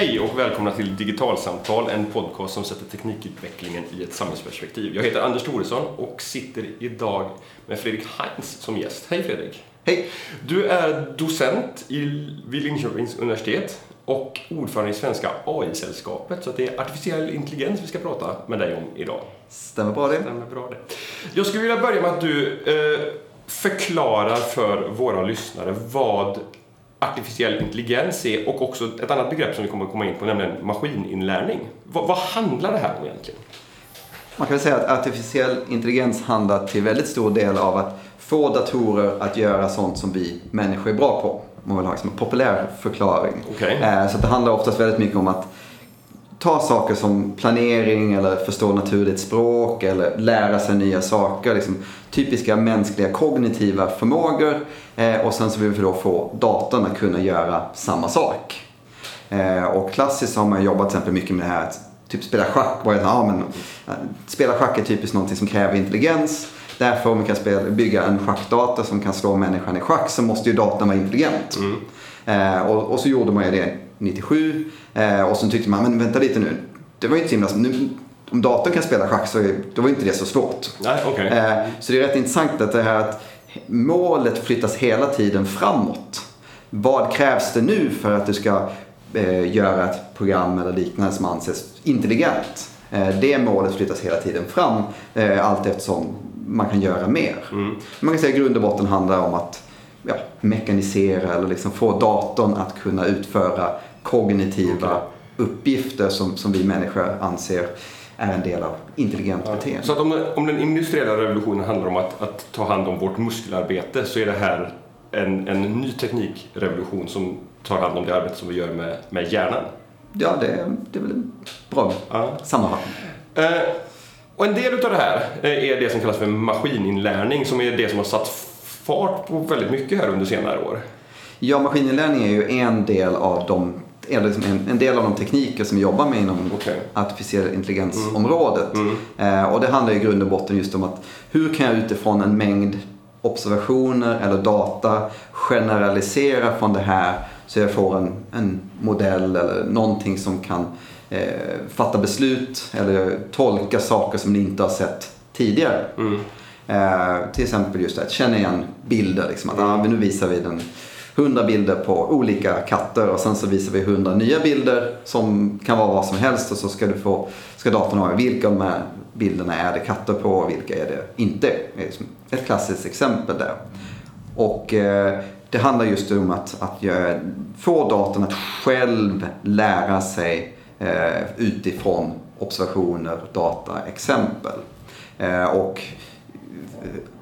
Hej och välkomna till Digitalsamtal, en podcast som sätter teknikutvecklingen i ett samhällsperspektiv. Jag heter Anders Thoresson och sitter idag med Fredrik Heinz som gäst. Hej Fredrik! Hej! Du är docent vid Linköpings universitet och ordförande i Svenska AI-sällskapet. Så det är artificiell intelligens vi ska prata med dig om idag. Stämmer bra det. Stämmer bra det. Jag skulle vilja börja med att du eh, förklarar för våra lyssnare vad artificiell intelligens är och också ett annat begrepp som vi kommer att komma in på, nämligen maskininlärning. Vad, vad handlar det här om egentligen? Man kan säga att artificiell intelligens handlar till väldigt stor del av att få datorer att göra sånt som vi människor är bra på. Man vill ha liksom en populär förklaring. Okay. Eh, så det handlar oftast väldigt mycket om att ta saker som planering eller förstå naturligt språk eller lära sig nya saker. Liksom typiska mänskliga kognitiva förmågor. Eh, och sen så vill vi då få datorn att kunna göra samma sak. Eh, och klassiskt har man jobbat till exempel mycket med det här att typ spela schack. Det, ja, men, spela schack är typiskt någonting som kräver intelligens. Därför om vi kan spela, bygga en schackdator som kan slå människan i schack så måste ju datorn vara intelligent. Mm. Eh, och, och, så gjorde man ju det 97 eh, och så tyckte man, men vänta lite nu. Det var ju inte så himla, nu, om datorn kan spela schack så då var inte det så svårt. Nej, okay. eh, så det är rätt intressant att det här att målet flyttas hela tiden framåt. Vad krävs det nu för att du ska eh, göra ett program eller liknande som anses intelligent? Eh, det målet flyttas hela tiden fram eh, allt eftersom man kan göra mer. Mm. Man kan säga att grund och botten handlar om att ja, mekanisera eller liksom få datorn att kunna utföra kognitiva okay. uppgifter som, som vi människor anser är en del av intelligent ja. beteende. Så om, om den industriella revolutionen handlar om att, att ta hand om vårt muskelarbete så är det här en, en ny teknikrevolution som tar hand om det arbete som vi gör med, med hjärnan? Ja, det, det är väl en bra ja. sammanfattning. Eh, och en del av det här är det som kallas för maskininlärning som är det som har satt fart på väldigt mycket här under senare år. Ja, maskininlärning är ju en del av de är liksom en, en, del av de tekniker som vi jobbar med inom okay. artificiell intelligensområdet. Mm. Mm. Eh, och det handlar i grund och botten just om att hur kan jag utifrån en mängd observationer eller data generalisera från det här så jag får en, en modell eller någonting som kan eh, fatta beslut eller tolka saker som ni inte har sett tidigare. Mm. Eh, till exempel just det att känna igen bilder. Liksom, att, ah, nu visar vi den 100 bilder på olika katter och sen så visar vi 100 nya bilder som kan vara vad som helst och så ska, du få, ska datorn ha vilka av de här bilderna är det katter på och vilka är det inte. Det är ett klassiskt exempel där. Och eh, det handlar just om att, att få datorn att själv lära sig eh, utifrån observationer, data, exempel. Eh, och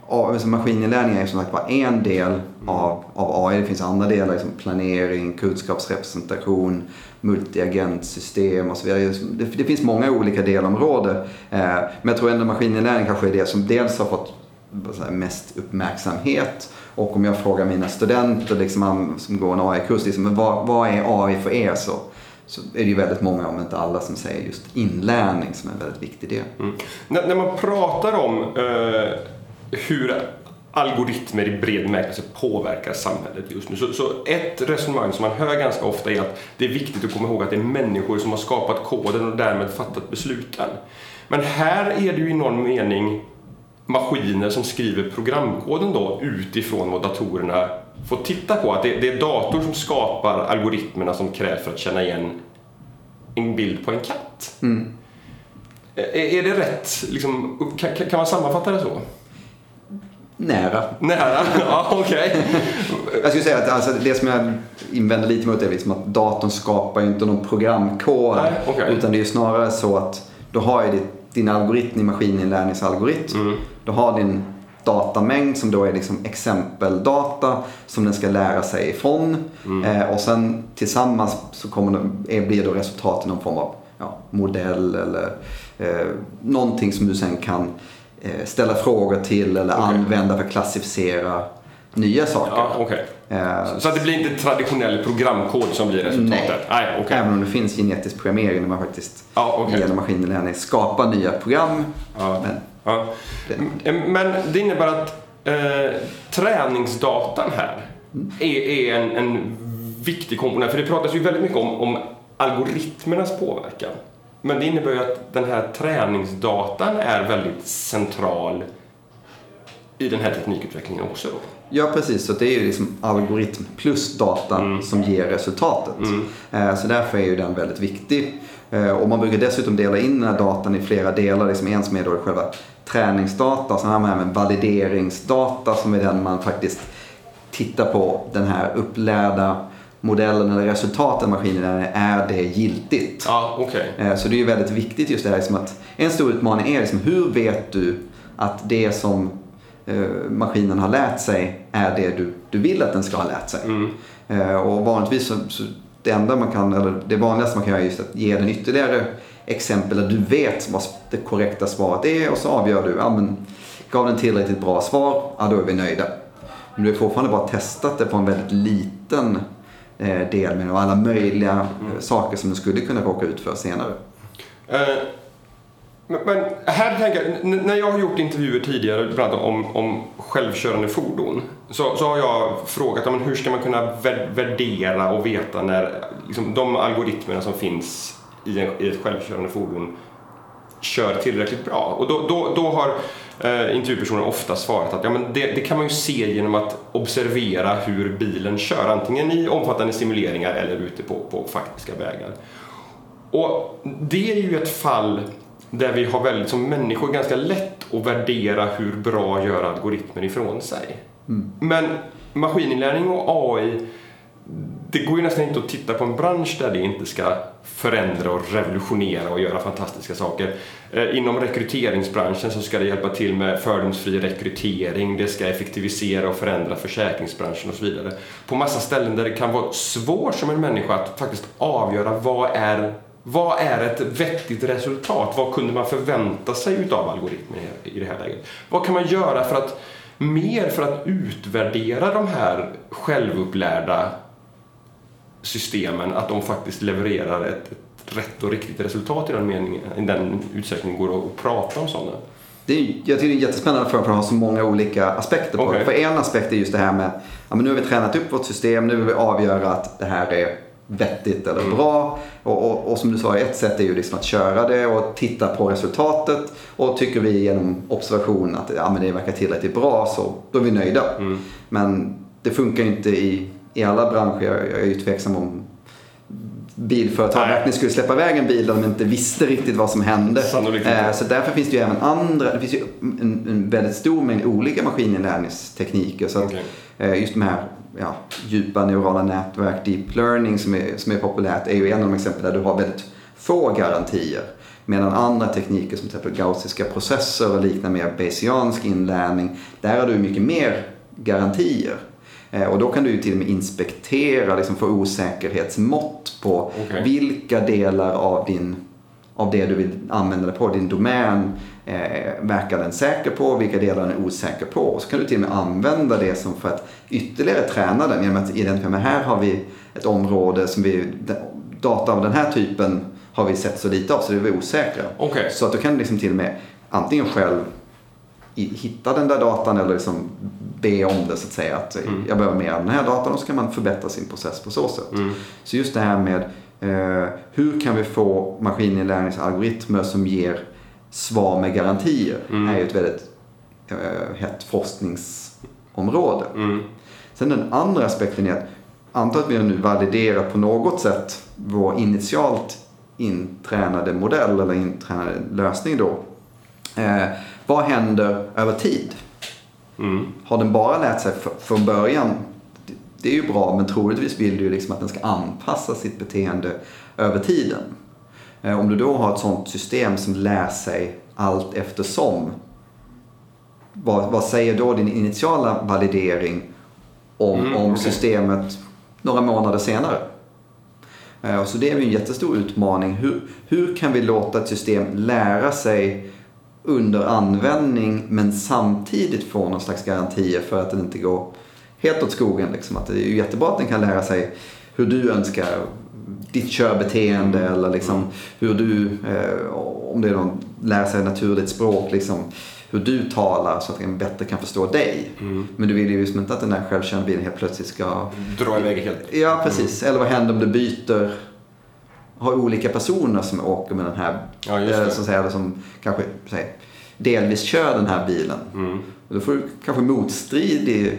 alltså maskininlärning är som sagt bara en del av, av AI. Det finns andra delar, liksom planering, kunskapsrepresentation, multiagentsystem och så vidare. Det, det finns många olika delområden. Eh, men jag tror ändå maskininlärning kanske är det som dels har fått mest uppmärksamhet. Och om jag frågar mina studenter liksom, som går en AI-kurs, liksom, vad, vad är AI för er? Så, så är det ju väldigt många, om inte alla, som säger just inlärning som är en väldigt viktig del. Mm. När, när, man pratar om eh, hur algoritmer i bred bemärkelse påverkar samhället just nu. Så, så, ett resonemang som man hör ganska ofta är att det är viktigt att komma ihåg att det är människor som har skapat koden och därmed fattat besluten. Men här är det ju i någon mening maskiner som skriver programkoden då utifrån vad datorerna får titta på. Att det, det är dator som skapar algoritmerna som krävs för att känna igen en bild på en katt. Mm. Är, är det rätt? Liksom, kan, kan man sammanfatta det så? Nära. Nära, ja okej. Okay. jag skulle säga att alltså, det som jag invänder lite mot är liksom att datorn skapar inte någon programkod. Nej, okay. Utan det är snarare så att du har ju din algoritm, din maskininlärningsalgoritm. Mm. Du har din datamängd som då är liksom exempeldata som den ska lära sig ifrån. Mm. Eh, och sen tillsammans så kommer det, blir då resultatet någon form av ja, modell eller eh, någonting som du sen kan ställa frågor till eller okay. använda för att klassificera nya saker. Ja, okay. Eh, så att det blir inte traditionell programkod som blir resultatet? Nej, okay. även om det finns genetisk programmering när man faktiskt ja, okay. genom maskininlärning skapar nya program. Ja. Men, ja. Det... men det innebär att eh, träningsdatan här mm. är, är en, en, viktig komponent. För det pratas ju väldigt mycket om, om algoritmernas påverkan. Men det innebär ju att den här träningsdatan är väldigt central i den här teknikutvecklingen också. Ja, precis. Så det är ju liksom algoritm plus datan mm. som ger resultatet. Mm. Eh, så därför är ju den väldigt viktig. Eh, och man brukar dessutom dela in den här datan i flera delar. Liksom en som är då själva träningsdata, sen har man även valideringsdata som är den man faktiskt tittar på den här upplärda modellen eller resultaten maskinen är det giltigt. Ja, okay. Eh, så det är ju väldigt viktigt just det här liksom att en stor utmaning är liksom hur vet du att det som eh, maskinen har lärt sig är det du, du vill att den ska ha lärt sig. Mm. Eh, och vanligtvis så, så, det enda man kan, eller det vanligaste man kan göra är just att ge den ytterligare exempel där du vet vad det korrekta svaret är och så avgör du, ja men gav den tillräckligt bra svar, ja då är vi nöjda. Men du har fortfarande bara testat det på en väldigt liten eh, del med alla möjliga mm. saker som den skulle kunna råka ut för senare. Uh, men, men, här tänker jag, när jag har gjort intervjuer tidigare bland annat om, om självkörande fordon så, så har jag frågat men hur ska man kunna värdera och veta när liksom, de algoritmerna som finns i, en, i ett självkörande fordon kör tillräckligt bra. Och då, då, då har eh, intervjupersonen ofta svarat att ja, men det, det, kan man ju se genom att observera hur bilen kör, antingen i omfattande simuleringar eller ute på, på faktiska vägar. Och det är ju ett fall där vi har väldigt, som människor ganska lätt att värdera hur bra gör algoritmer ifrån sig. Mm. Men maskininlärning och AI det går ju nästan inte att titta på en bransch där det inte ska förändra och revolutionera och göra fantastiska saker. Eh, inom rekryteringsbranschen så ska det hjälpa till med fördomsfri rekrytering, det ska effektivisera och förändra försäkringsbranschen och så vidare. På massa ställen där det kan vara svårt som en människa att faktiskt avgöra vad är vad är ett vettigt resultat? Vad kunde man förvänta sig utav algoritmer i det här läget? Vad kan man göra för att mer för att utvärdera de här självupplärda systemen att de faktiskt levererar ett, ett rätt och riktigt resultat i den, meningen, i den utsträckning går att prata om sådana. Det är, jag tycker det är jättespännande för att ha så många olika aspekter på okay. det. För en aspekt är just det här med ja, men nu har vi tränat upp vårt system, nu vill vi avgöra att det här är vettigt eller mm. bra. Och, och, och, som du sa, ett sätt är ju liksom att köra det och titta på resultatet. Och tycker vi genom observation att ja, men det verkar tillräckligt bra så då är vi nöjda. Mm. Men det funkar ju inte i i alla branscher. Jag, är ju tveksam om bilföretag verkligen skulle släppa iväg en bil där de inte visste riktigt vad som hände. Eh, så därför finns det ju även andra, det finns ju en, en väldigt stor mängd olika maskininlärningstekniker. Så okay. eh, just de här ja, djupa neurala nätverk, deep learning som är, som är populärt är ju en av de exempel där du har väldigt få garantier. Medan andra tekniker som till exempel gaussiska processer och liknande mer bayesiansk inlärning, där har du mycket mer garantier. Eh, och då kan du ju till och med inspektera, liksom få osäkerhetsmått på okay. vilka delar av, din, av det du vill använda det på, din domän, eh, verkar den säker på, vilka delar den är osäker på. Och så kan du till och med använda det som för att ytterligare träna den genom att identifiera, men här har vi ett område som vi, data av den här typen har vi sett så lite av så det är vi osäkra. Okay. Så att du kan liksom till och med antingen själv hitta den där datan eller liksom be om det så att säga. Att mm. jag behöver mer av den här datan och så kan man förbättra sin process på så sätt. Mm. Så just det här med eh, hur kan vi få maskininlärningsalgoritmer som ger svar med garantier mm. är ju ett väldigt eh, hett forskningsområde. Mm. Sen den andra aspekten är att anta att vi nu validerat på något sätt vår initialt intränade modell eller intränade lösning då. Eh, vad händer över tid? Mm. Har den bara lärt sig från början, det är ju bra men troligtvis vill du ju liksom att den ska anpassa sitt beteende över tiden. Eh, om du då har ett sånt system som lär sig allt eftersom, vad, vad säger då din initiala validering om, mm, om systemet några månader senare? Eh, så det är ju en jättestor utmaning. Hur, hur kan vi låta ett system lära sig under användning men samtidigt få någon slags garantier för att den inte går helt åt skogen. Liksom. Att det är ju jättebra att den kan lära sig hur du önskar ditt körbeteende eller liksom hur du, eh, om det är någon, lär sig naturligt språk, liksom, hur du talar så att den bättre kan förstå dig. Mm. Men du vill ju liksom inte att den där självkörande bilen helt plötsligt ska... Dra iväg helt. Ja, precis. Mm. Eller vad händer om du byter har olika personer som åker med den här, ja, eh, så säga, som kanske säg, delvis kör den här bilen. Mm. Och då får du kanske motstridig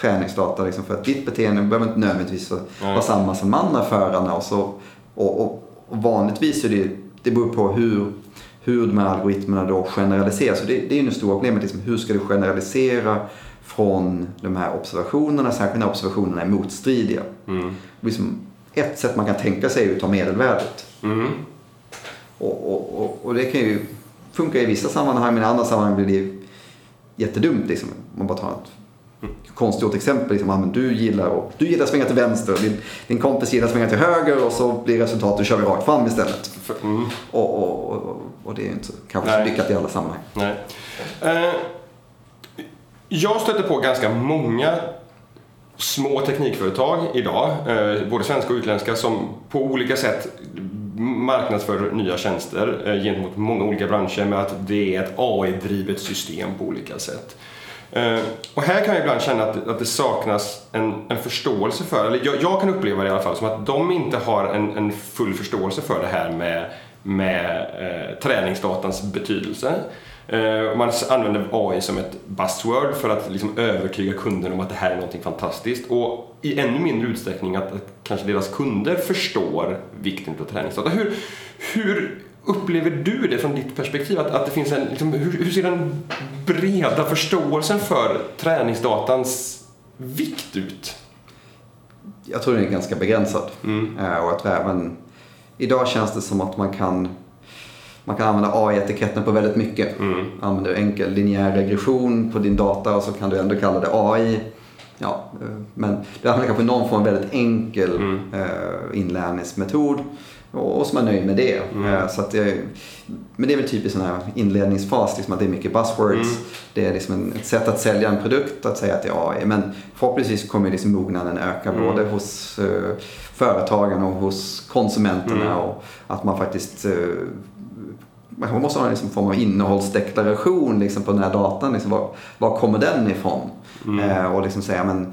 träningsdata liksom, för att ditt beteende behöver inte nödvändigtvis vara samma som andra förarna. Och, så, och, och, och vanligtvis är det, det beror på hur, hur de här algoritmerna då generaliseras. Så det, det är ju det stora problemet, liksom, hur ska du generalisera från de här observationerna, särskilt när observationerna är motstridiga. Mm. Liksom, ett sätt man kan tänka sig är att ta medelvärdet. Mm. Och, och, och, och, det kan ju funka i vissa sammanhang men i andra sammanhang blir det jättedumt. Liksom. Man bara tar ett konstgjort exempel. Liksom, ja, men du, gillar och, du gillar att svänga till vänster, din, din kompis gillar att svänga till höger och så blir resultatet att kör vi rakt fram istället. Mm. Och, och, och, det är ju inte kanske så lyckat i alla sammanhang. Nej. Eh, jag stöter på ganska många små teknikföretag idag, eh, både svenska och utländska, som på olika sätt marknadsför nya tjänster eh, gentemot många olika branscher med att det är ett AI-drivet system på olika sätt. Eh, och här kan jag ibland känna att, att det saknas en, en förståelse för, eller jag, jag, kan uppleva det i alla fall som att de inte har en, en full förståelse för det här med, med eh, träningsdatans betydelse. Eh, man använder AI som ett buzzword för att liksom övertyga kunden om att det här är någonting fantastiskt och i ännu mindre utsträckning att, att kanske deras kunder förstår vikten av träningsdata. Hur, hur upplever du det från ditt perspektiv? Att, att det finns en, liksom, hur, hur ser den breda förståelsen för träningsdatans vikt ut? Jag tror den är ganska begränsad. Mm. Eh, och att även, idag känns det som att man kan man kan använda AI-etiketten på väldigt mycket. Mm. Använder du enkel linjär regression på din data och så kan du ändå kalla det AI. Ja, eh, men du använder kanske någon form av väldigt enkel mm. uh, inlärningsmetod och som är nöjd med det. Mm. Uh, så att det men det är väl typiskt sån här inledningsfas, liksom att det är mycket buzzwords. Mm. Det är liksom en, ett sätt att sälja en produkt, att säga att det är AI. Men förhoppningsvis kommer liksom mognaden öka mm. både hos företagen och hos konsumenterna. Mm. Och att man faktiskt man måste ha en liksom form av innehållsdeklaration liksom på den här datan. Liksom, var, var kommer den ifrån? Mm. Eh, och liksom säga, men,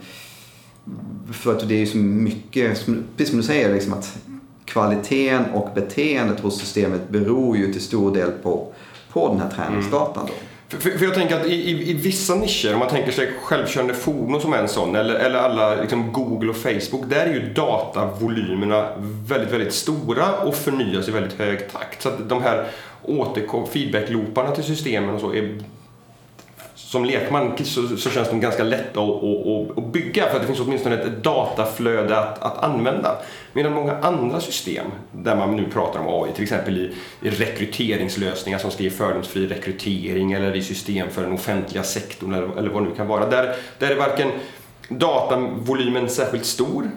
för att det är ju så mycket, precis som du säger, liksom att kvaliteten och beteendet hos systemet beror ju till stor del på, på den här träningsdatan. Då. För, för, jag tänker att i, i, i, vissa nischer, om man tänker sig självkörande fordon som en sån, eller, eller alla liksom Google och Facebook, där är ju datavolymerna väldigt, väldigt stora och förnyas i väldigt hög takt. Så att de här återkom, feedback-looparna till systemen och så är som lekman så, så känns de ganska lätta att, att, att, bygga för att det finns åtminstone ett dataflöde att, att använda. Medan många andra system där man nu pratar om AI, till exempel i, i rekryteringslösningar som ska ge fördomsfri rekrytering eller i system för den offentliga sektorn eller, eller vad det nu kan vara. Där, där är varken datavolymen särskilt stor,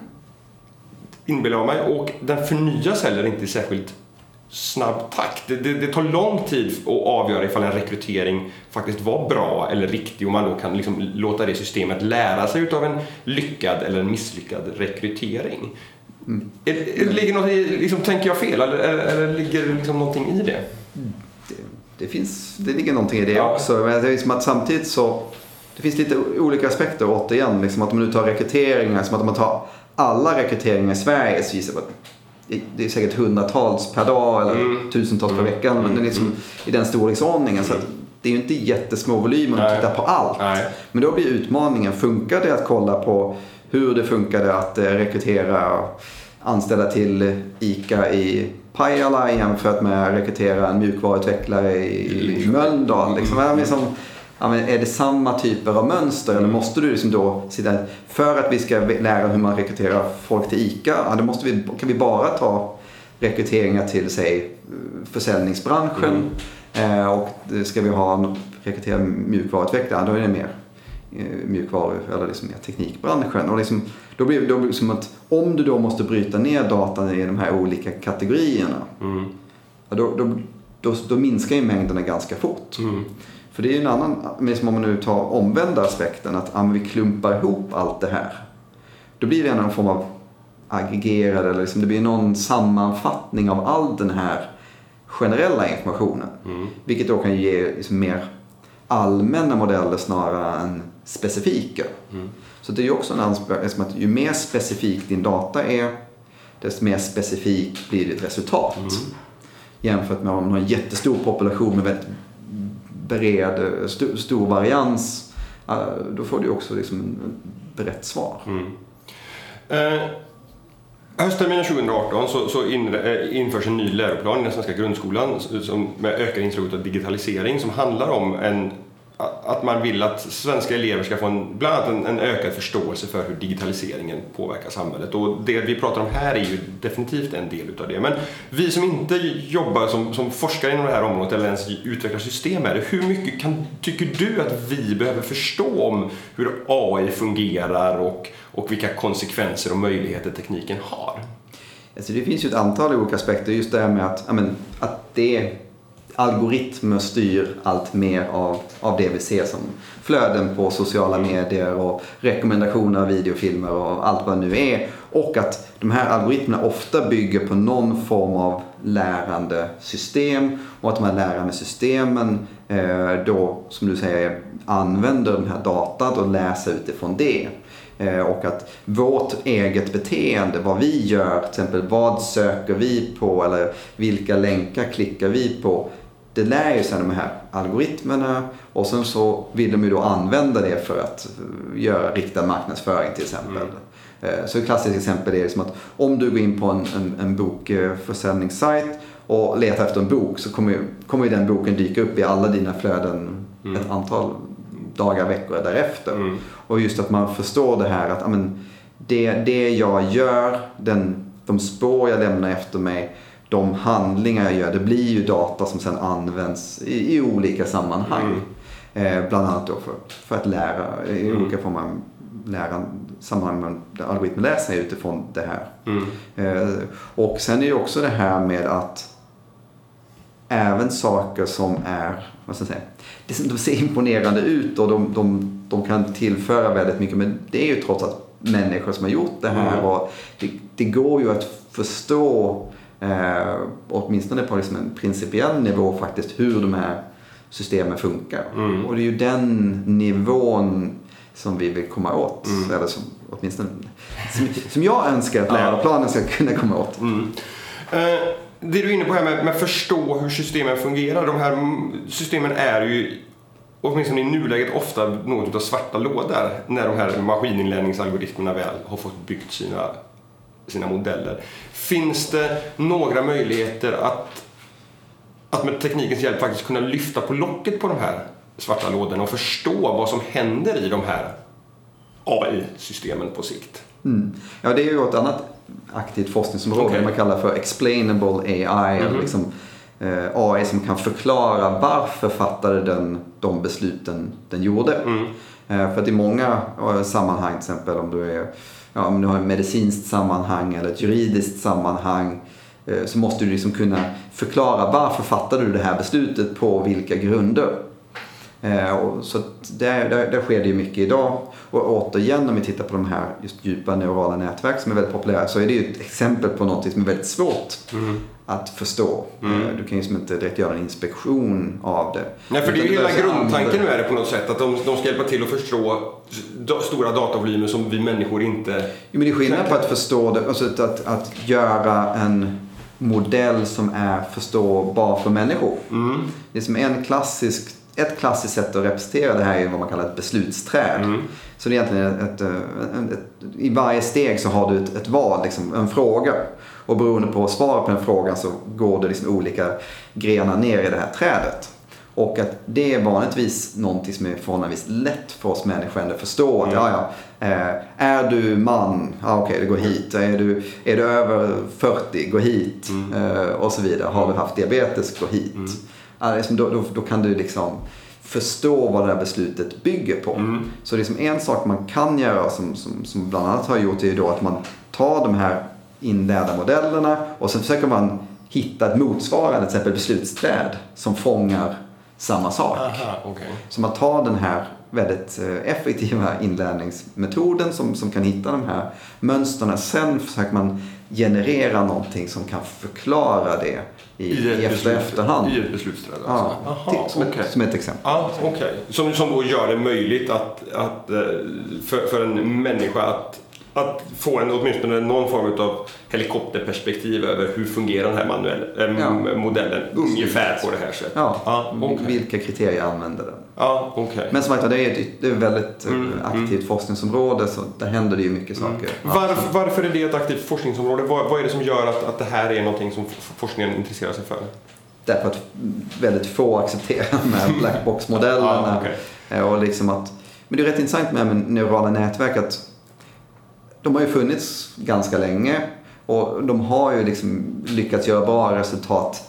inbillar jag mig, och den förnyas heller inte särskilt snabb takt. Det, det, det, tar lång tid att avgöra ifall en rekrytering faktiskt var bra eller riktig och man då kan liksom låta det systemet lära sig av en lyckad eller en misslyckad rekrytering. Mm. Är, är, ligger något i, liksom, tänker jag fel eller, eller, eller ligger det liksom någonting i det? det? Det, finns, det ligger någonting i det ja. också. Men det är liksom att samtidigt så det finns lite olika aspekter återigen. Liksom att om man nu tar rekryteringar, som att om man tar alla rekryteringar i Sverige så gissar jag att det är säkert hundratals per dag eller mm. tusentals per vecka. Men det är liksom i den storleksordningen. Så det är ju inte jättesmå volymer att titta på allt. Nej. Men då blir utmaningen, funkar det att kolla på hur det funkade att eh, rekrytera anställda till ICA i Pajala jämfört med att rekrytera en mjukvaruutvecklare i Mölndal. Liksom, liksom, ja, men är det samma typer av mönster eller måste du liksom då sitta, för att vi ska lära hur man rekryterar folk till ICA, ja, då måste vi, kan vi bara ta rekryteringar till säg försäljningsbranschen mm. eh, och ska vi ha rekrytera mjukvaruutvecklare, då är det mer eh, mjukvaru eller liksom mer teknikbranschen. Och liksom, då blir det då som att om du då måste bryta ner datan i de här olika kategorierna, mm. ja, då, då, då, då, minskar ju mängderna ganska fort. Mm. För det är ju en annan, om man nu tar omvända aspekten, att om vi klumpar ihop allt det här. Då blir det någon form av aggregerad, eller liksom, det blir någon sammanfattning av all den här generella informationen. Mm. Vilket då kan ge liksom mer allmänna modeller snarare än specifika. Mm. Så det är ju också en aspekt, att ju mer specifik din data är, desto mer specifikt blir ditt resultat. Mm. Jämfört med om du har en jättestor population med väldigt bred, st stor varians. Eh, då får du också liksom ett brett svar. Mm. Eh, höstterminen 2018 så, så in, eh, införs en ny läroplan i den svenska grundskolan som, med ökad inslag av digitalisering som handlar om en att man vill att svenska elever ska få en, bland annat en, en, ökad förståelse för hur digitaliseringen påverkar samhället. Och det vi pratar om här är ju definitivt en del utav det. Men vi som inte jobbar som, som forskare inom det här området eller ens utvecklar system här, hur mycket kan, tycker du att vi behöver förstå om hur AI fungerar och, och vilka konsekvenser och möjligheter tekniken har? Alltså det finns ju ett antal olika aspekter. Just det här med att, men, att det algoritmer styr allt mer av, av det vi ser som flöden på sociala medier och rekommendationer av videofilmer och allt vad det nu är. Och att de här algoritmerna ofta bygger på någon form av lärande system och att de här lärande systemen eh, då, som du säger, använder den här datan och läser utifrån det. Eh, och att vårt eget beteende, vad vi gör, till exempel vad söker vi på eller vilka länkar klickar vi på, det lär ju sig de här algoritmerna och sen så vill de ju då använda det för att göra riktad marknadsföring till exempel. Mm. Eh, så ett klassiskt exempel är liksom att om du går in på en, en, en bokförsäljningssajt och letar efter en bok så kommer ju, kommer ju den boken dyka upp i alla dina flöden mm. ett antal dagar, veckor därefter. Mm. Och just att man förstår det här att amen, det, det jag gör, den, de spår jag lämnar efter mig de handlingar jag gör, det blir ju data som sen används i, i olika sammanhang. Mm. Eh, bland annat då för, för att lära i mm. olika former av lära, sammanhang lär sig utifrån det här. Mm. Eh, och sen är det också det här med att även saker som är, vad ska jag säga, de ser imponerande ut och de, de, de kan tillföra väldigt mycket men det är ju trots allt människor som har gjort det här. Mm. Och det, det går ju att förstå Eh, åtminstone på liksom en principiell nivå faktiskt hur de här systemen funkar. Mm. Och det är ju den nivån som vi vill komma åt. Mm. Eller som, åtminstone som, som jag önskar att läroplanen ska kunna komma åt. Mm. Eh, det du är inne på här med, att förstå hur systemen fungerar. De här systemen är ju åtminstone i nuläget ofta något av svarta lådor när de här maskininlärningsalgoritmerna väl har fått byggt sina sina modeller. Finns det några möjligheter att, att med teknikens hjälp faktiskt kunna lyfta på locket på de här svarta lådorna och förstå vad som händer i de här AI-systemen på sikt? Mm. Ja, det är ju ett annat aktivt forskningsområde okay. man kallar för explainable AI. Mm -hmm. liksom, eh, AI som kan förklara varför fattade den de besluten den gjorde. Mm. Eh, för att i många eh, sammanhang, till exempel om du är ja, om du har ett medicinskt sammanhang eller ett juridiskt sammanhang eh, så måste du liksom kunna förklara varför fattade du det här beslutet på vilka grunder. Eh, så där, där, där, sker det ju mycket idag. Och återigen om vi tittar på de här just djupa neurala nätverk som är väldigt populära så är det ju ett exempel på något som är väldigt svårt mm. att förstå. Mm. Eh, du kan ju liksom inte direkt göra en inspektion av det. Nej, för det är ju hela grundtanken är det på något sätt att de, de ska hjälpa till att förstå stora datavolymer som vi människor inte... Jo, men det är skillnad på att förstå det, alltså att, att, att göra en modell som är förståbar för människor. Mm. Det är som en klassisk ett klassiskt sätt att representera det här är vad man kallar ett beslutsträd. Mm. Så det är egentligen ett, ett, ett, ett, i varje steg så har du ett, ett val, liksom, en fråga. Och beroende på svaret på den frågan så går det liksom olika grenar ner i det här trädet. Och att det är vanligtvis någonting som är förhållandevis lätt för oss människor att förstå. Att, mm. ja, ja, eh, är du man, ja, okej, okay, det går hit. Är du, är du över 40, gå hit. Mm. Eh, och så vidare. Har du haft diabetes, gå hit. Alltså, då, då, då, kan du liksom förstå vad det här beslutet bygger på. Mm. Så liksom en sak man kan göra som, som, som bland annat har gjort är ju då att man tar de här inlärda modellerna och sen försöker man hitta ett motsvarande till exempel beslutsträd som fångar samma sak. Aha, okay. Så man tar den här väldigt eh, effektiva inlärningsmetoden som, som kan hitta de här mönstren. Sen försöker man generera någonting som kan förklara det i, I, i efter, efterhand. I ett beslutsträd alltså? Ja, Aha, som, okay. ett, som ett exempel. Ah, okay. som, som då gör det möjligt att, att, eh, för, för en människa att att få en, åtminstone någon form av helikopterperspektiv över hur fungerar den här manuell, äh, ja. modellen ungefär på det här sättet. Ja, ja okay. vilka kriterier använder den? Ja, okay. Men som sagt det är ett det är väldigt eh, mm, aktivt mm. forskningsområde så där händer det ju mycket mm. saker. Varför, varför är det ett aktivt forskningsområde? Vad, vad är det som gör att, att det här är någonting som forskningen intresserar sig för? Därför att väldigt få accepterar här blackbox-modellerna. ja, okay. och liksom att, men det är rätt intressant med neurala nätverk att de har ju funnits ganska länge och de har ju liksom lyckats göra bra resultat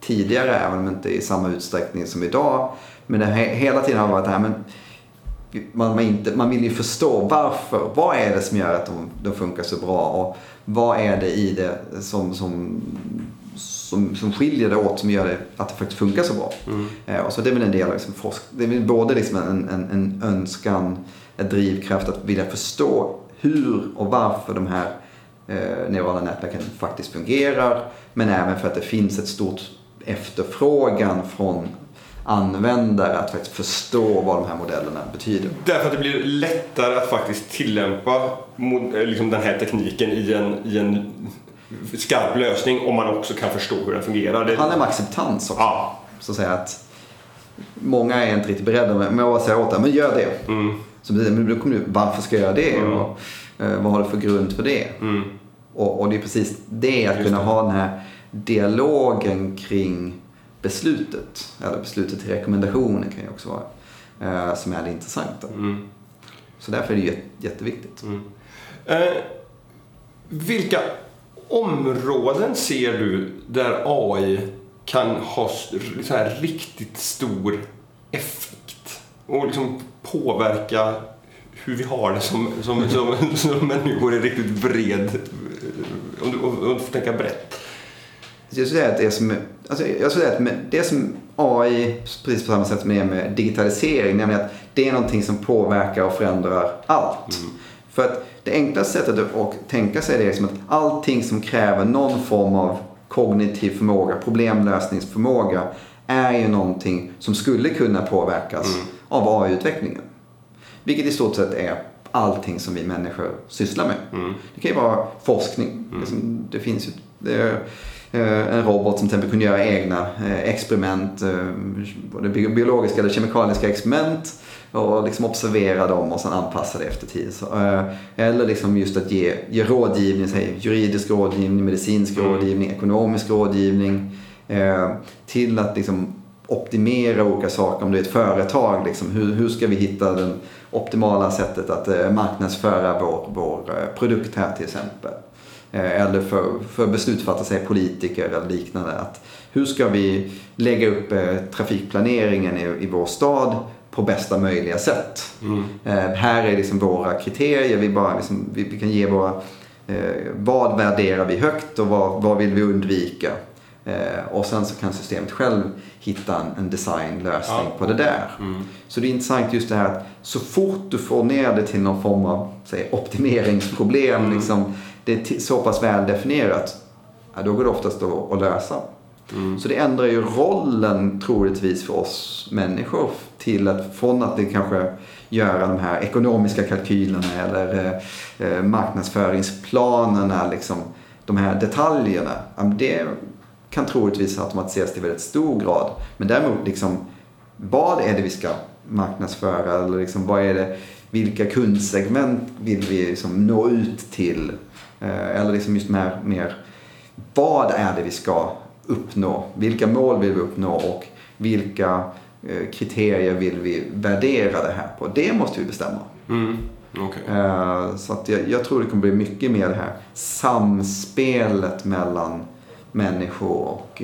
tidigare, även om inte i samma utsträckning som idag. Men det hela tiden har varit det här, men man, man, inte, man vill ju förstå varför. Vad är det som gör att de, de funkar så bra? Och vad är det i det som, som, som, som skiljer det åt som gör det, att det faktiskt funkar så bra? Mm. Eh, och så det är väl en del av liksom forsk Det är väl både liksom en, en, en önskan, en drivkraft att vilja förstå hur och varför de här eh, neurala nätverken faktiskt fungerar. Men även för att det finns ett stort efterfrågan från användare att faktiskt förstå vad de här modellerna betyder. Därför att det blir lättare att faktiskt tillämpa eh, liksom den här tekniken i en, i en skarp lösning om man också kan förstå hur den fungerar. Det handlar om acceptans också. Ja. Så att säga att många är inte riktigt beredda med att säga åt dem, men gör det. Mm. Så då kommer du, varför ska jag göra det? Mm. Och, eh, vad har du för grund för det? Mm. Och, och, det är precis det, att Just kunna det. ha den här dialogen kring beslutet, eller beslutet till rekommendationen kan ju också vara, eh, som är det intressanta. Mm. Så därför är det jätteviktigt. Mm. Eh, vilka områden ser du där AI kan ha så här riktigt stor effekt och liksom påverka hur vi har det som, som, som, som människor är riktigt bred, om du, om du får tänka brett. Jag skulle säga att det som, alltså jag skulle säga att det som AI, precis på samma sätt som det är med digitalisering, nämligen att det är någonting som påverkar och förändrar allt. Mm. För att det enklaste sättet att tänka sig det är som att allting som kräver någon form av kognitiv förmåga, problemlösningsförmåga, är ju någonting som skulle kunna påverkas mm. av AI-utvecklingen. Vilket i stort sett är allting som vi människor sysslar med. Mm. Det kan ju vara forskning. Mm. Det finns ju en robot som till exempel kunde göra egna eh, experiment, eh, både biologiska eller kemikaliska experiment och liksom observera dem och sen anpassa det efter tid. Eller liksom just att ge, ge rådgivning, säg, juridisk rådgivning, medicinsk mm. rådgivning, ekonomisk rådgivning. Till att liksom optimera olika saker. Om det är ett företag, liksom, hur, hur ska vi hitta det optimala sättet att eh, marknadsföra vår, vår eh, produkt här till exempel. Eh, eller för, för beslutsfattare, säg politiker eller liknande. Att hur ska vi lägga upp eh, trafikplaneringen i, i vår stad på bästa möjliga sätt. Mm. Eh, här är liksom våra kriterier, vi, bara liksom, vi, vi kan ge våra eh, vad värderar vi högt och vad, vad vill vi undvika? Och sen så kan systemet själv hitta en, en designlösning ja. på det där. Mm. Så det är intressant just det här att så fort du får ner det till någon form av säg, optimeringsproblem, mm. liksom, det är så pass väl definierat, ja, då går det oftast att, lösa. Mm. Så det ändrar ju rollen troligtvis för oss människor till att från att det kanske göra de här ekonomiska kalkylerna eller eh, eh marknadsföringsplanerna, liksom, de här detaljerna. Det kan troligtvis automatiseras till väldigt stor grad. Men däremot, liksom, vad är det vi ska marknadsföra? Eller liksom, vad är det, vilka kundsegment vill vi liksom nå ut till? Eh, eller liksom just mer, mer, vad är det vi ska uppnå? Vilka mål vill vi uppnå och vilka eh, kriterier vill vi värdera det här på? Det måste vi bestämma. Mm. Okay. Eh, så att jag, jag, tror det kommer bli mycket mer det här samspelet mellan människor och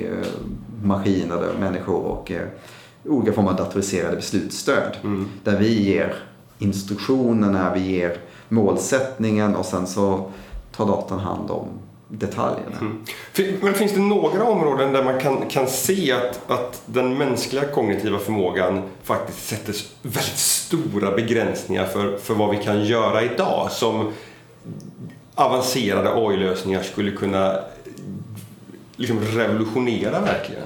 maskiner, människor och olika former av datoriserade beslutsstöd. Mm. Där vi ger instruktionerna, vi ger målsättningen och sen så tar datorn hand om detaljerna. Mm. Men finns det några områden där man kan, kan se att, att den mänskliga kognitiva förmågan faktiskt sätter väldigt stora begränsningar för, för vad vi kan göra idag som avancerade AI-lösningar skulle kunna liksom revolutionera verkligen?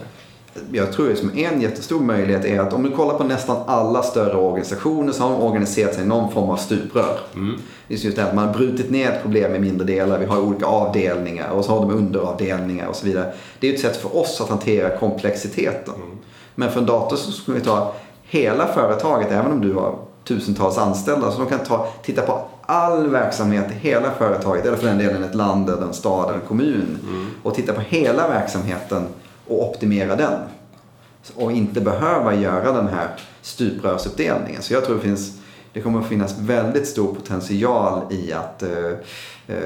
jag tror att en jättestor möjlighet är att om du kollar på nästan alla större organisationer så har de organiserat sig i någon form av stuprör. Mm. Det är just det att man har brutit ner ett problem i mindre delar. Vi har olika avdelningar och så har de underavdelningar och så vidare. Det är ett sätt för oss att hantera komplexiteten. Mm. Men för en dator så skulle vi ta hela företaget, även om du har tusentals anställda. Så de kan ta, titta på all verksamhet i hela företaget, eller för den delen ett land, en stad, en kommun. Mm. Och titta på hela verksamheten och optimera den. Och inte behöva göra den här stuprörsuppdelningen. Så jag tror det finns det kommer att finnas väldigt stor potential i att eh, eh,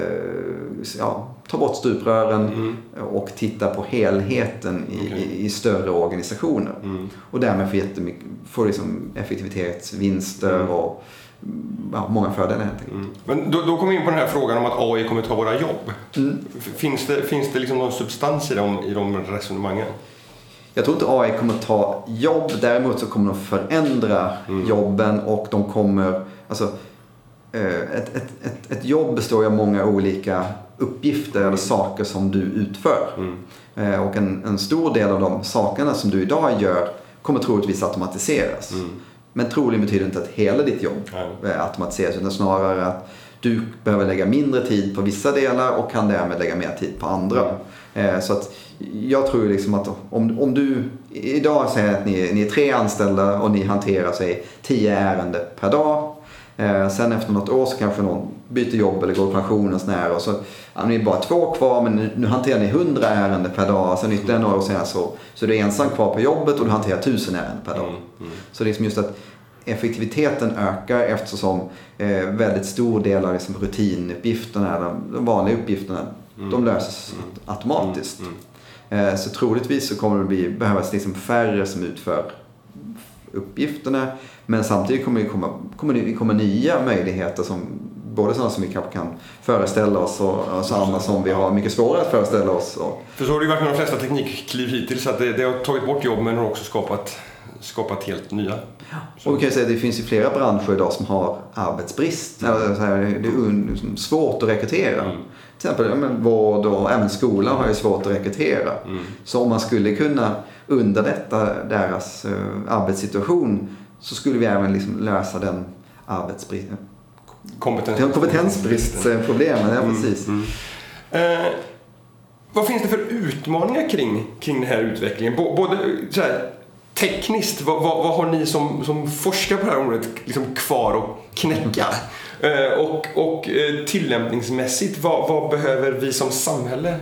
ja, ta bort stuprören mm. och titta på helheten i, okay. i, i större organisationer. Mm. Och därmed få, få liksom effektivitetsvinster mm. och ja, många fördelar helt enkelt. Mm. Men då, då kommer vi in på den här frågan om att AI kommer ta våra jobb. Mm. Finns det, finns det liksom någon substans i de, i de resonemangen? Jag tror inte AI kommer ta jobb. Däremot så kommer de förändra mm. jobben och de kommer... Alltså, eh, ett, ett, ett, ett jobb består av många olika uppgifter eller saker som du utför. Mm. Eh, och en, en, stor del av de sakerna som du idag gör kommer troligtvis automatiseras. Mm. Men troligen betyder inte att hela ditt jobb mm. automatiseras utan snarare att du behöver lägga mindre tid på vissa delar och kan därmed lägga mer tid på andra. Mm. Så att jag tror liksom att om, om du idag säger att ni, ni är tre anställda och ni hanterar sig tio ärenden per dag. Eh, sen efter något år så kanske någon byter jobb eller går i pension och sådär. Och så ja, ni är bara två kvar men nu, hanterar ni hundra ärenden per dag. Sen ytterligare några år senare så, så är du ensam kvar på jobbet och du hanterar tusen ärenden per dag. Mm, mm. Så det är liksom just att effektiviteten ökar eftersom eh, väldigt stor del av liksom rutinuppgifterna, de, de vanliga uppgifterna, mm. de löses mm. automatiskt. Eh, så troligtvis så kommer det bli, behövas liksom färre som utför uppgifterna. Men samtidigt kommer det komma, kommer det komma nya möjligheter som både sådana som vi kanske kan föreställa oss och, och sådana som vi har mycket svårare att föreställa oss. För så har det ju varit med de flesta teknikkliv hittills att det, det har tagit bort jobb men har också skapat, skapat helt nya. Och vi kan säga att det finns ju flera branscher idag som har arbetsbrist. Mm. Så här, det är svårt att rekrytera. Mm till exempel men, vård och även skolan har ju svårt att rekrytera. Mm. Så om man skulle kunna underlätta deras uh, arbetssituation så skulle vi även liksom lösa den arbetsbristen. Kompetens. kompetensbristproblemen, ja mm, precis. Mm. Eh, vad finns det för utmaningar kring, kring den här utvecklingen? både så här, tekniskt, vad, vad, vad, har ni som, som forskar på det här området liksom kvar att knäcka? Eh, och, och eh, tillämpningsmässigt, vad, vad, behöver vi som samhälle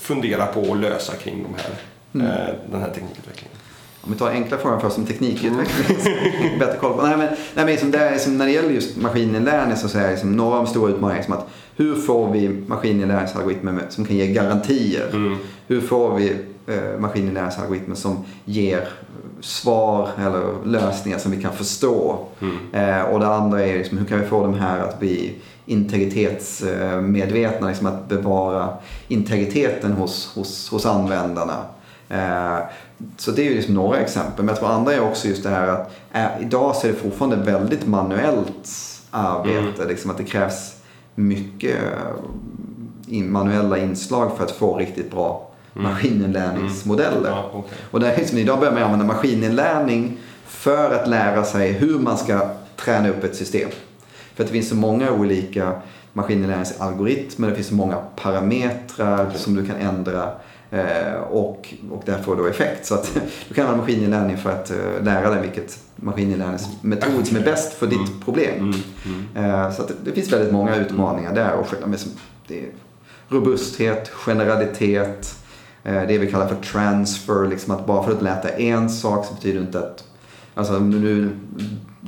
fundera på och lösa kring de här, mm. Eh, den här teknikutvecklingen? Om vi tar enkla frågan först som teknikutveckling. Mm. bättre koll på. Nej, men, nej, men liksom det är liksom, när det gäller just maskininlärning så är liksom, några av de stora utmaningarna liksom att hur får vi maskininlärningsalgoritmer som kan ge garantier? Mm. Hur får vi eh, maskininlärningsalgoritmer som ger svar eller lösningar som vi kan förstå. Mm. Eh, och det andra är liksom, hur kan vi få de här att bli integritetsmedvetna, liksom att bevara integriteten hos, hos, hos användarna. Eh, så det är ju liksom några exempel. Men jag tror andra är också just det här att eh, idag så är det fortfarande väldigt manuellt arbete. Mm. Liksom att det krävs mycket in, manuella inslag för att få riktigt bra Mm. maskininlärningsmodeller. Mm. Ja, okay. Och det är liksom, idag börjar man använda maskininlärning för att lära sig hur man ska träna upp ett system. För att det finns så många olika maskininlärningsalgoritmer, det finns så många parametrar okay. som du kan ändra eh, och, och där får du effekt. Så att du kan använda maskininlärning för att eh, lära dig vilket maskininlärningsmetod som är bäst för ditt mm. problem. Mm. Eh, så att det, det, finns väldigt många utmaningar där. Och det är robusthet, generalitet, det vi kallar för transfer, liksom att bara för att läta en sak så betyder inte att Alltså nu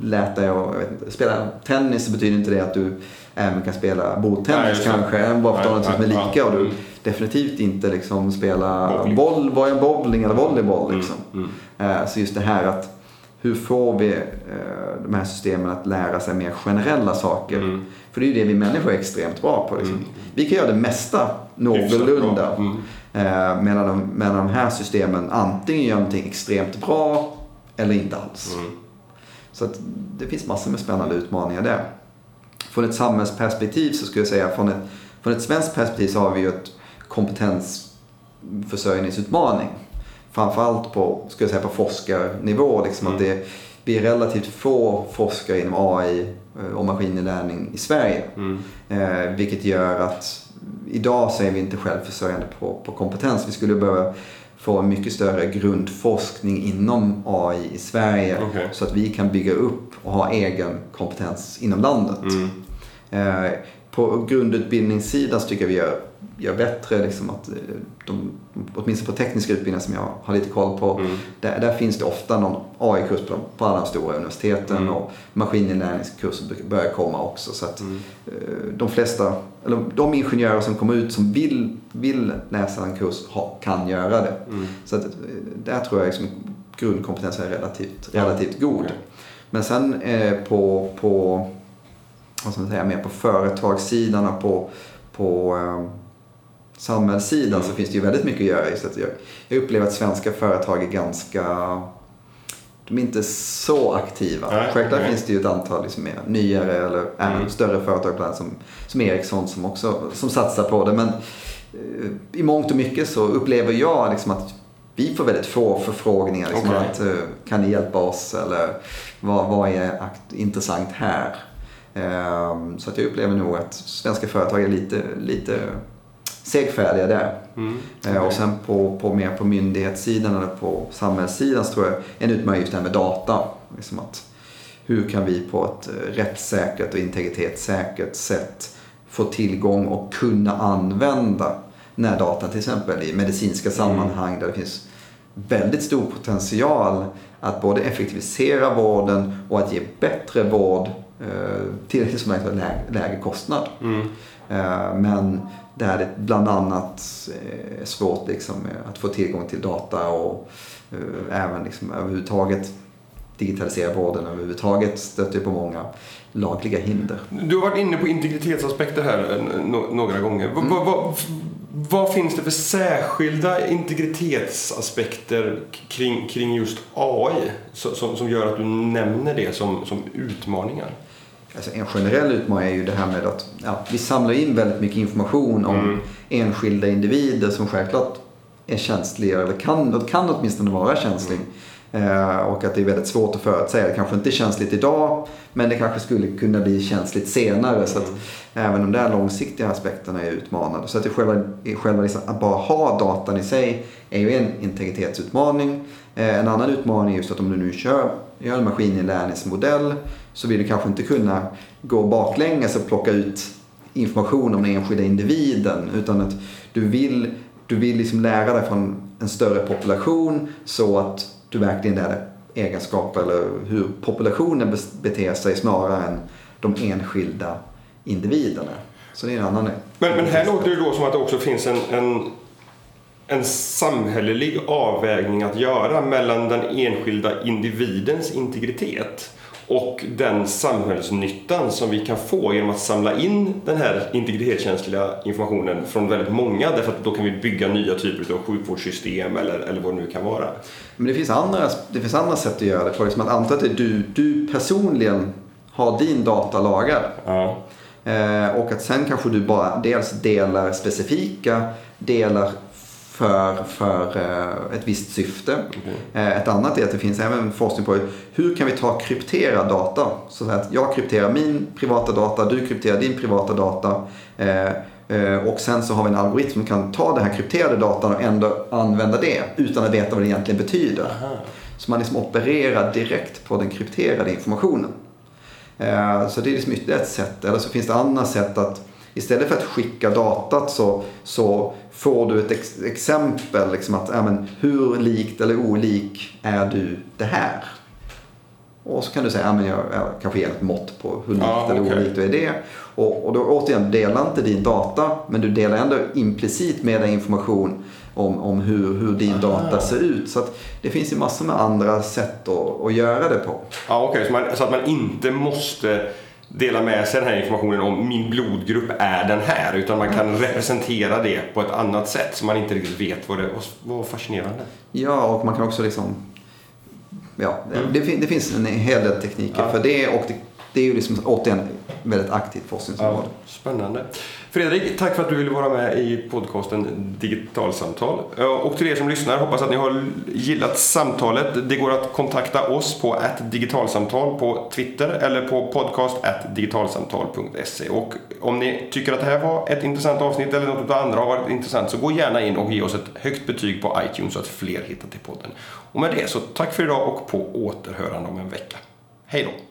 lätar jag, jag vet inte, spela tennis så betyder inte det att du även kan spela bordtennis kanske. Bara för att något som är lika och du mm. definitivt inte liksom spela boll, bowling eller volleyboll. Mm, liksom. Mm, mm. Så just det här att hur får vi eh, de här systemen att lära sig mer generella saker? Mm. För det är ju det vi människor är extremt bra på. Liksom. Mm. Vi kan göra det mesta någorlunda. Eh, medan, de, medan de här systemen antingen gör någonting extremt bra eller inte alls. Mm. Så att det finns massor med spännande utmaningar där. Från ett samhällsperspektiv så skulle jag säga, från ett, från ett svenskt perspektiv så har vi ju ett kompetensförsörjningsutmaning. framförallt på, ska jag säga, på forskarnivå. Liksom, mm. att det, vi är relativt få forskare inom AI eh, och maskininlärning i Sverige. Mm. Eh, vilket gör att idag så är vi inte självförsörjande på, på kompetens. Vi skulle behöva få en mycket större grundforskning inom AI i Sverige okay. så att vi kan bygga upp och ha egen kompetens inom landet. Mm. Eh, på grundutbildningssidan så tycker jag vi gör, gör bättre. Liksom att eh, de, åtminstone på tekniska utbildningar som jag har lite koll på. Mm. Där, där, finns det ofta någon AI-kurs på, på alla de stora universiteten mm. och maskininlärningskurser börjar komma också. Så att mm. Eh, de flesta, eller de ingenjörer som kommer ut som vill, vill läsa en kurs ha, kan göra det. Mm. Så att, där tror jag liksom grundkompetensen är relativt, relativt god. Okay. Men sen eh, på, på vad ska man säga, mer på företagssidan och på, på eh, samhällssidan så finns det ju väldigt mycket att göra. Just att jag, jag upplever att svenska företag är ganska de är inte så aktiva. Nej, Självklart nej. finns det ju ett antal liksom nyare eller mm. större företag bland som, som Ericsson som också som satsar på det. Men eh, i mångt och mycket så upplever jag liksom att vi får väldigt få förfrågningar. Liksom okay. att, eh, kan ni hjälpa oss? Eller vad, vad är intressant här? Ehm, så att jag upplever nog att svenska företag är lite, lite segfärdiga där. Mm, okay. Ehm, och sen på, på mer på myndighetssidan eller på samhällssidan så tror jag en utmaning just det här med data. Liksom att hur kan vi på ett eh, rättssäkert och integritetssäkert sätt få tillgång och kunna använda när datan till exempel i medicinska sammanhang mm. där det finns väldigt stor potential att både effektivisera vården och att ge bättre vård Eh, tillräckligt som möjligt lägre, lägre kostnad. Mm. Eh, men det bland annat är svårt liksom att få tillgång till data och eh, även liksom överhuvudtaget digitalisera vården överhuvudtaget stöter på många lagliga hinder. Du har varit inne på integritetsaspekter här några gånger. Mm. Vad, vad, vad, finns det för särskilda integritetsaspekter kring, kring just AI som, som gör att du nämner det som, som utmaningar? Alltså en generell utmaning är ju det här med att ja, vi samlar in väldigt mycket information om mm. enskilda individer som självklart är känsliga eller kan, kan åtminstone vara känslig. Mm. Eh, och att det är väldigt svårt att förutsäga. Det kanske inte är känsligt idag men det kanske skulle kunna bli känsligt senare. Mm. Så att även de där långsiktiga aspekterna är utmanande. Så att det själva, själva liksom, att bara ha datan i sig är ju en integritetsutmaning. Eh, en annan utmaning är just att om du nu kör, gör en maskininlärningsmodell så vill du kanske inte kunna gå baklänges och plocka ut information om den enskilda individen utan att du vill, du vill liksom lära dig från en större population så att du verkligen lär dig egenskaper eller hur populationen beter sig snarare än de enskilda individerna. Så det är en annan Men, men här låter det då som att det också finns en, en, en samhällelig avvägning att göra mellan den enskilda individens integritet och den samhällsnyttan som vi kan få genom att samla in den här integritetskänsliga informationen från väldigt många därför att då kan vi bygga nya typer av sjukvårdssystem eller, eller vad det nu kan vara. Men det finns andra, det finns andra sätt att göra det på. Liksom att anta att du, du personligen har din data lagrad. Ja. Eh, och att sen kanske du bara dels delar specifika delar för, för eh, ett visst syfte. Eh, ett annat är att det finns även forskning på hur kan vi ta krypterad data. Så att jag krypterar min privata data, du krypterar din privata data. Eh, och sen så har vi en algoritm som kan ta den här krypterade datan och ändå använda det utan att veta vad det egentligen betyder. Aha. Så man liksom opererar direkt på den krypterade informationen. Så det är liksom ytterligare ett sätt. Eller så finns det andra sätt att istället för att skicka datat så, så får du ett ex exempel. Liksom att, ja, men, hur likt eller olik är du det här? Och så kan du säga, ja, men jag, jag kanske ger ett mått på hur likt ah, eller olikt du är det. Och, och då återigen, dela inte din data, men du delar ändå implicit med dig information om, om hur, hur din Aha. data ser ut. Så det finns ju massor med andra sätt att, att göra det på. Ja, Okej, okay. så, så, att man inte måste dela med sig den här informationen om min blodgrupp är den här utan man kan representera det på ett annat sätt så man inte riktigt vet vad det. Vad fascinerande. Ja, och man kan också liksom Ja, mm. det, det, finns en hel del tekniker ja. för det och det det är ju liksom återigen väldigt aktivt forskningsområde. Ja, spännande. Fredrik, tack för att du ville vara med i podcasten Digitalsamtal. Och till er som lyssnar, hoppas att ni har gillat samtalet. Det går att kontakta oss på digitalsamtal på Twitter eller på podcast digitalsamtal.se. Och om ni tycker att det här var ett intressant avsnitt eller något av det andra har varit intressant så gå gärna in och ge oss ett högt betyg på iTunes så att fler hittar till podden. Och med det så tack för idag och på återhörande om en vecka. Hej då!